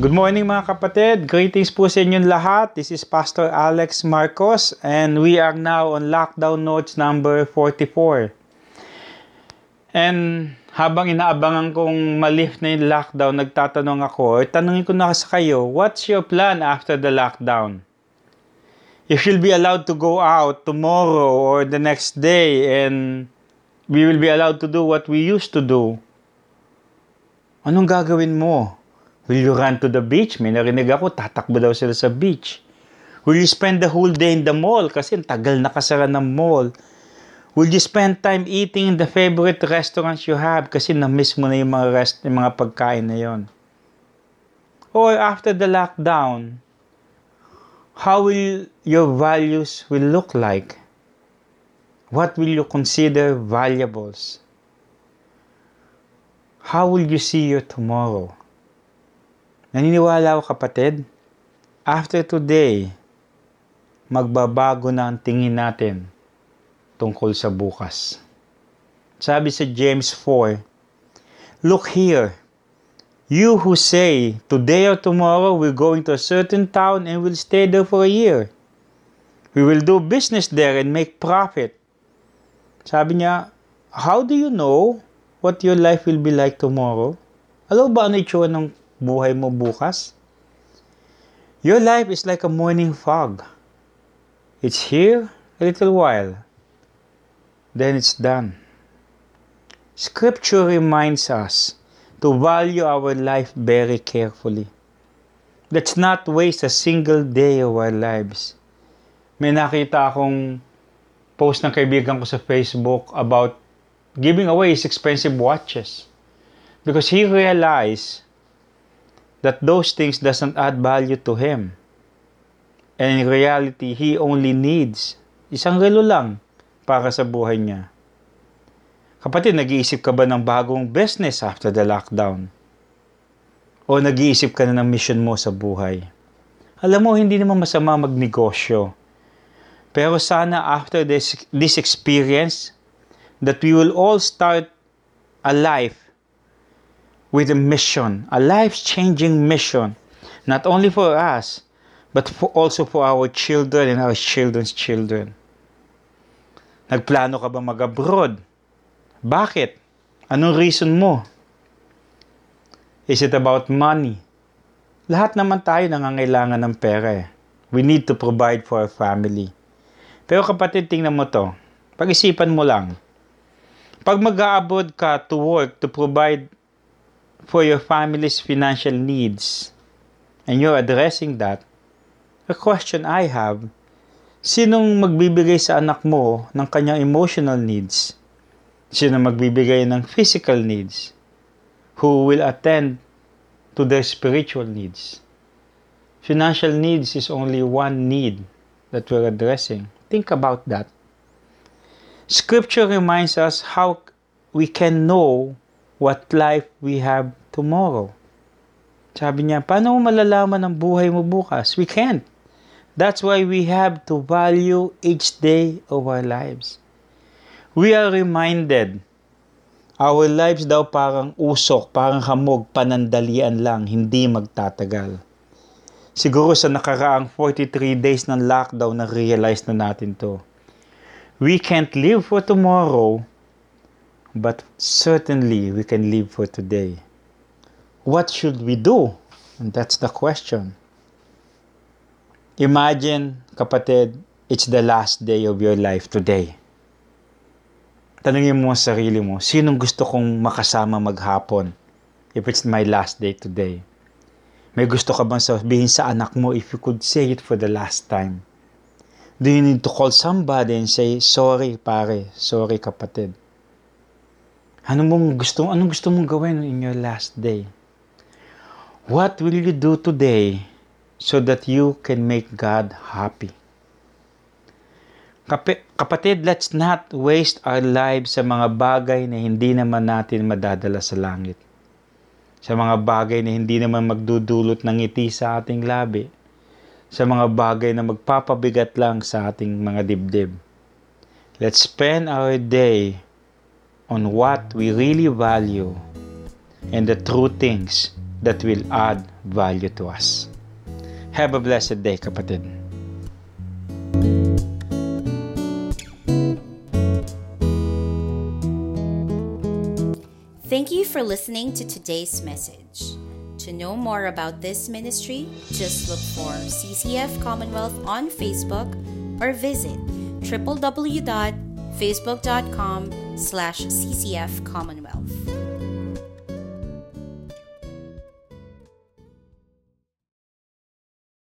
Good morning mga kapatid. Greetings po sa inyong lahat. This is Pastor Alex Marcos and we are now on lockdown notes number 44. And habang inaabangan kong malift na yung lockdown, nagtatanong ako, or tanungin ko na sa kayo, what's your plan after the lockdown? If you'll be allowed to go out tomorrow or the next day and we will be allowed to do what we used to do, anong gagawin mo? Will you run to the beach? May narinig ako, tatakbo daw sila sa beach. Will you spend the whole day in the mall? Kasi tagal nakasara ng mall. Will you spend time eating in the favorite restaurants you have? Kasi na-miss mo na yung mga, rest, yung mga pagkain na yon. Or after the lockdown, how will your values will look like? What will you consider valuables? How will you see your tomorrow? Naniniwala ako kapatid, after today, magbabago na ang tingin natin tungkol sa bukas. Sabi sa James 4, Look here, you who say, today or tomorrow we're going to a certain town and we'll stay there for a year. We will do business there and make profit. Sabi niya, how do you know what your life will be like tomorrow? Alam ba ano itsura ng buhay mo bukas? Your life is like a morning fog. It's here a little while, then it's done. Scripture reminds us to value our life very carefully. Let's not waste a single day of our lives. May nakita akong post ng kaibigan ko sa Facebook about giving away his expensive watches because he realized that those things doesn't add value to him. And in reality, he only needs isang relo lang para sa buhay niya. Kapatid, nag-iisip ka ba ng bagong business after the lockdown? O nag-iisip ka na ng mission mo sa buhay? Alam mo, hindi naman masama magnegosyo. Pero sana after this, this experience, that we will all start a life with a mission, a life-changing mission, not only for us, but for also for our children and our children's children. Nagplano ka ba mag-abroad? Bakit? Anong reason mo? Is it about money? Lahat naman tayo nangangailangan ng pera eh. We need to provide for our family. Pero kapatid, tingnan mo to. Pag-isipan mo lang. Pag mag-abroad ka to work to provide for your family's financial needs and you're addressing that, a question I have, sinong magbibigay sa anak mo ng kanyang emotional needs? Sino magbibigay ng physical needs? Who will attend to their spiritual needs? Financial needs is only one need that we're addressing. Think about that. Scripture reminds us how we can know what life we have tomorrow. Sabi niya, paano malalaman ang buhay mo bukas? We can't. That's why we have to value each day of our lives. We are reminded, our lives daw parang usok, parang hamog, panandalian lang, hindi magtatagal. Siguro sa nakaraang 43 days ng lockdown, na-realize na natin to. We can't live for tomorrow, but certainly we can live for today. What should we do? And that's the question. Imagine, kapatid, it's the last day of your life today. Tanungin mo sa sarili mo, sinong gusto kong makasama maghapon if it's my last day today? May gusto ka bang sabihin sa anak mo if you could say it for the last time? Do you need to call somebody and say, sorry pare, sorry kapatid? Ano mong gusto, anong gusto mong gawin in your last day? What will you do today so that you can make God happy? Kap- kapatid, let's not waste our lives sa mga bagay na hindi naman natin madadala sa langit. Sa mga bagay na hindi naman magdudulot ng ngiti sa ating labi. sa mga bagay na magpapabigat lang sa ating mga dibdib. Let's spend our day on what we really value and the true things that will add value to us. Have a blessed day, kapatid. Thank you for listening to today's message. To know more about this ministry, just look for CCF Commonwealth on Facebook or visit www.facebook.com slash ccf commonwealth.